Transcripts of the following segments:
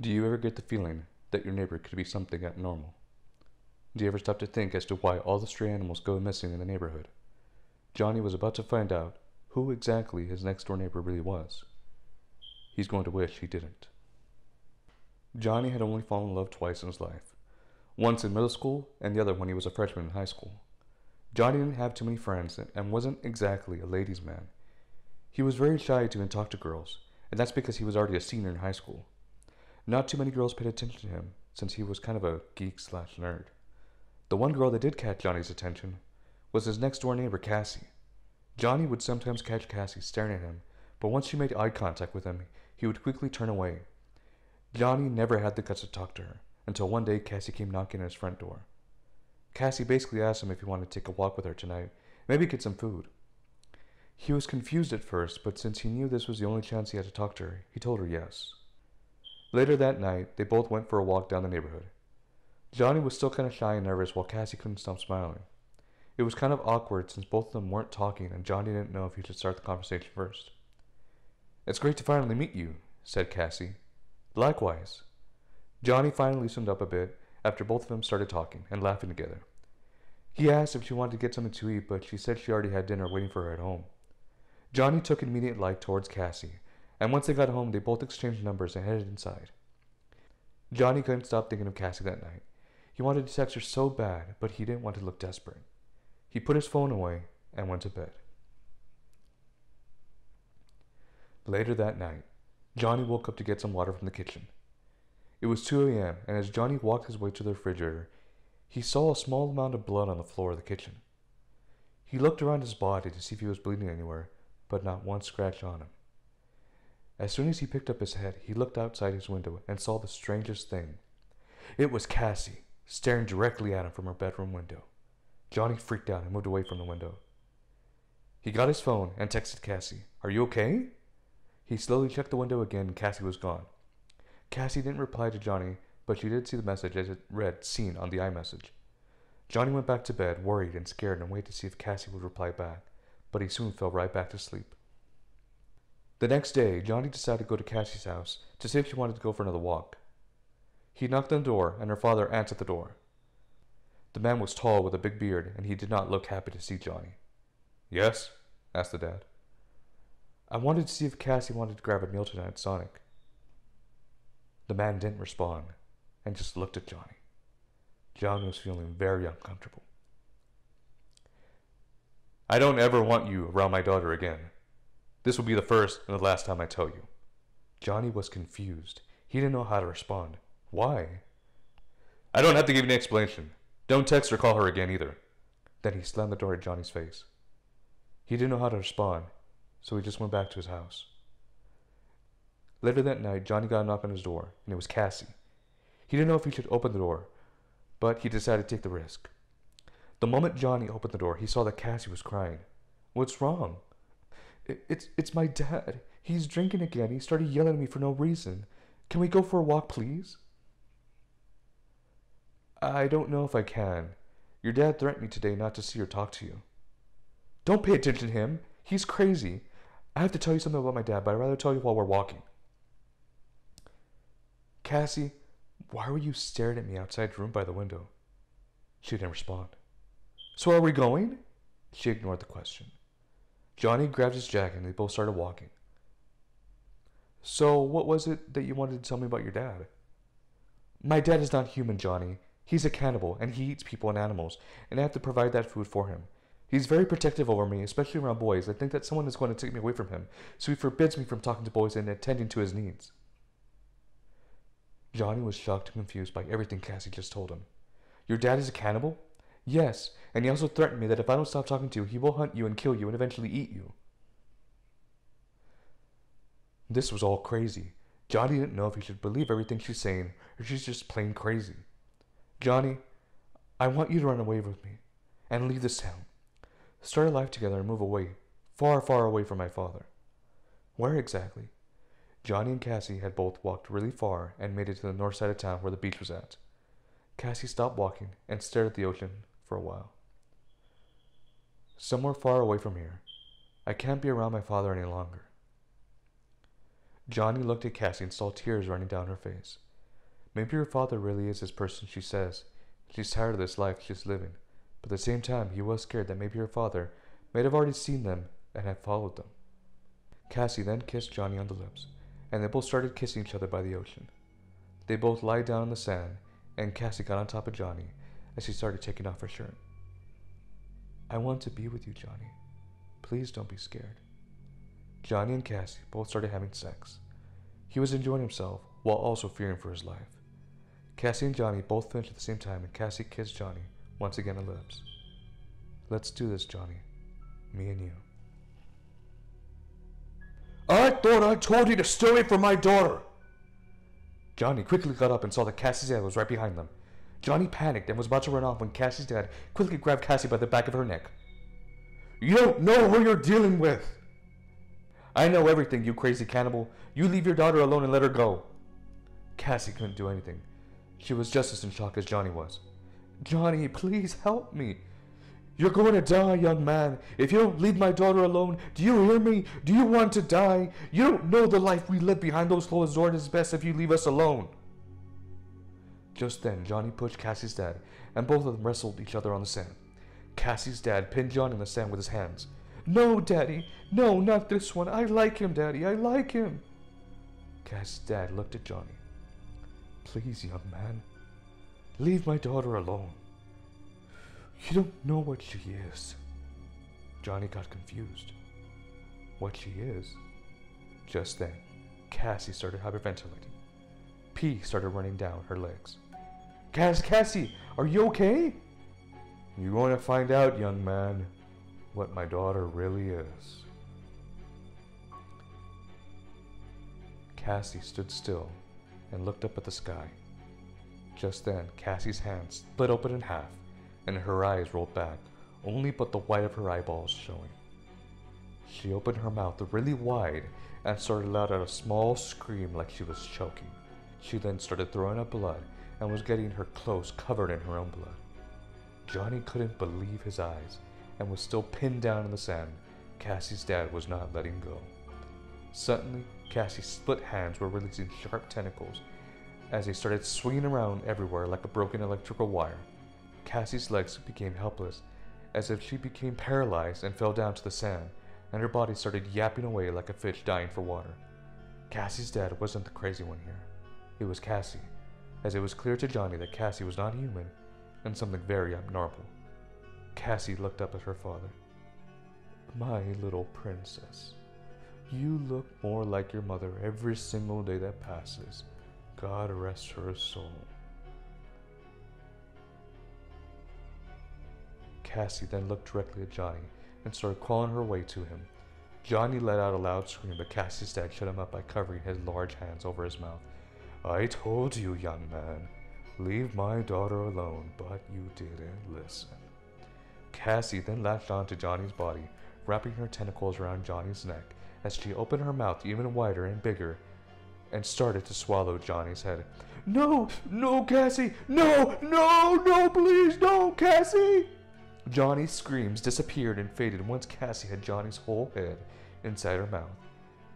Do you ever get the feeling that your neighbor could be something abnormal? Do you ever stop to think as to why all the stray animals go missing in the neighborhood? Johnny was about to find out who exactly his next door neighbor really was. He's going to wish he didn't. Johnny had only fallen in love twice in his life once in middle school and the other when he was a freshman in high school. Johnny didn't have too many friends and wasn't exactly a ladies' man. He was very shy to even talk to girls, and that's because he was already a senior in high school. Not too many girls paid attention to him since he was kind of a geek slash nerd. The one girl that did catch Johnny's attention was his next door neighbor, Cassie. Johnny would sometimes catch Cassie staring at him, but once she made eye contact with him, he would quickly turn away. Johnny never had the guts to talk to her until one day Cassie came knocking at his front door. Cassie basically asked him if he wanted to take a walk with her tonight, maybe get some food. He was confused at first, but since he knew this was the only chance he had to talk to her, he told her yes. Later that night, they both went for a walk down the neighborhood. Johnny was still kind of shy and nervous while Cassie couldn't stop smiling. It was kind of awkward since both of them weren't talking and Johnny didn't know if he should start the conversation first. It's great to finally meet you, said Cassie. Likewise. Johnny finally loosened up a bit after both of them started talking and laughing together. He asked if she wanted to get something to eat, but she said she already had dinner waiting for her at home. Johnny took an immediate like towards Cassie, and once they got home, they both exchanged numbers and headed inside. Johnny couldn't stop thinking of Cassie that night. He wanted to text her so bad, but he didn't want to look desperate. He put his phone away and went to bed. Later that night, Johnny woke up to get some water from the kitchen. It was 2 a.m., and as Johnny walked his way to the refrigerator, he saw a small amount of blood on the floor of the kitchen. He looked around his body to see if he was bleeding anywhere, but not one scratch on him. As soon as he picked up his head, he looked outside his window and saw the strangest thing. It was Cassie, staring directly at him from her bedroom window. Johnny freaked out and moved away from the window. He got his phone and texted Cassie, Are you okay? He slowly checked the window again and Cassie was gone. Cassie didn't reply to Johnny, but she did see the message as it read seen on the iMessage. Johnny went back to bed, worried and scared, and waited to see if Cassie would reply back, but he soon fell right back to sleep. The next day, Johnny decided to go to Cassie's house to see if she wanted to go for another walk. He knocked on the door, and her father answered the door. The man was tall with a big beard, and he did not look happy to see Johnny. Yes? asked the dad. I wanted to see if Cassie wanted to grab a meal tonight at Sonic. The man didn't respond and just looked at Johnny. Johnny was feeling very uncomfortable. I don't ever want you around my daughter again. This will be the first and the last time I tell you. Johnny was confused. He didn't know how to respond. Why? I don't have to give you an explanation. Don't text or call her again either. Then he slammed the door at Johnny's face. He didn't know how to respond, so he just went back to his house. Later that night, Johnny got a knock on his door, and it was Cassie. He didn't know if he should open the door, but he decided to take the risk. The moment Johnny opened the door, he saw that Cassie was crying. What's wrong? It's, it's my dad. He's drinking again. He started yelling at me for no reason. Can we go for a walk, please? I don't know if I can. Your dad threatened me today not to see or talk to you. Don't pay attention to him. He's crazy. I have to tell you something about my dad, but I'd rather tell you while we're walking. Cassie, why were you staring at me outside the room by the window? She didn't respond. So are we going? She ignored the question. Johnny grabbed his jacket and they both started walking. So, what was it that you wanted to tell me about your dad? My dad is not human, Johnny. He's a cannibal, and he eats people and animals, and I have to provide that food for him. He's very protective over me, especially around boys. I think that someone is going to take me away from him, so he forbids me from talking to boys and attending to his needs. Johnny was shocked and confused by everything Cassie just told him. Your dad is a cannibal? Yes, and he also threatened me that if I don't stop talking to you, he will hunt you and kill you and eventually eat you. This was all crazy. Johnny didn't know if he should believe everything she's saying or she's just plain crazy. Johnny, I want you to run away with me and leave this town. Start a life together and move away, far, far away from my father. Where exactly? Johnny and Cassie had both walked really far and made it to the north side of town where the beach was at. Cassie stopped walking and stared at the ocean for a while. Somewhere far away from here. I can't be around my father any longer. Johnny looked at Cassie and saw tears running down her face. Maybe her father really is this person she says. She's tired of this life she's living. But at the same time, he was scared that maybe her father might have already seen them and had followed them. Cassie then kissed Johnny on the lips, and they both started kissing each other by the ocean. They both lied down in the sand, and Cassie got on top of Johnny as she started taking off her shirt. I want to be with you, Johnny. Please don't be scared. Johnny and Cassie both started having sex. He was enjoying himself while also fearing for his life. Cassie and Johnny both finished at the same time, and Cassie kissed Johnny once again on the lips. Let's do this, Johnny. Me and you. I thought I told you to stay away from my daughter. Johnny quickly got up and saw that Cassie's dad was right behind them. Johnny panicked and was about to run off when Cassie's dad quickly grabbed Cassie by the back of her neck. You don't know who you're dealing with. I know everything, you crazy cannibal. You leave your daughter alone and let her go. Cassie couldn't do anything. She was just as in shock as Johnny was. Johnny, please help me. You're going to die, young man. If you don't leave my daughter alone, do you hear me? Do you want to die? You don't know the life we live behind those closed doors best if you leave us alone. Just then, Johnny pushed Cassie's dad, and both of them wrestled each other on the sand. Cassie's dad pinned Johnny in the sand with his hands. No, Daddy. No, not this one. I like him, Daddy. I like him. Cassie's dad looked at Johnny. Please, young man, leave my daughter alone. You don't know what she is. Johnny got confused. What she is? Just then, Cassie started hyperventilating. Pee started running down her legs. Cass, Cassie, are you okay? You're going to find out, young man, what my daughter really is. Cassie stood still and looked up at the sky. Just then, Cassie's hands split open in half and her eyes rolled back, only but the white of her eyeballs showing. She opened her mouth really wide and started out a small scream like she was choking. She then started throwing up blood and was getting her clothes covered in her own blood. Johnny couldn't believe his eyes and was still pinned down in the sand. Cassie's dad was not letting go. Suddenly, Cassie's split hands were releasing sharp tentacles as they started swinging around everywhere like a broken electrical wire. Cassie's legs became helpless, as if she became paralyzed and fell down to the sand, and her body started yapping away like a fish dying for water. Cassie's dad wasn't the crazy one here. It was Cassie, as it was clear to Johnny that Cassie was not human and something very abnormal. Cassie looked up at her father. My little princess, you look more like your mother every single day that passes. God rest her soul. Cassie then looked directly at Johnny and started crawling her way to him. Johnny let out a loud scream, but Cassie's dad shut him up by covering his large hands over his mouth. I told you, young man, leave my daughter alone, but you didn't listen. Cassie then latched onto Johnny's body, wrapping her tentacles around Johnny's neck as she opened her mouth even wider and bigger and started to swallow Johnny's head. No, no, Cassie, no, no, no, please, no, Cassie! Johnny's screams disappeared and faded once Cassie had Johnny's whole head inside her mouth.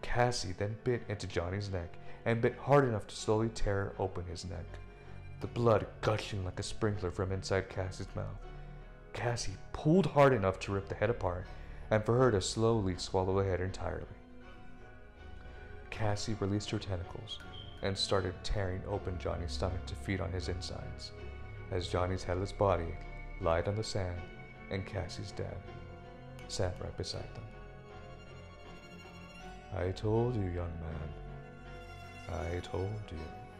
Cassie then bit into Johnny's neck and bit hard enough to slowly tear open his neck, the blood gushing like a sprinkler from inside Cassie's mouth. Cassie pulled hard enough to rip the head apart and for her to slowly swallow the head entirely. Cassie released her tentacles and started tearing open Johnny's stomach to feed on his insides, as Johnny's headless body lied on the sand and Cassie's dad sat right beside them. I told you, young man. I told you.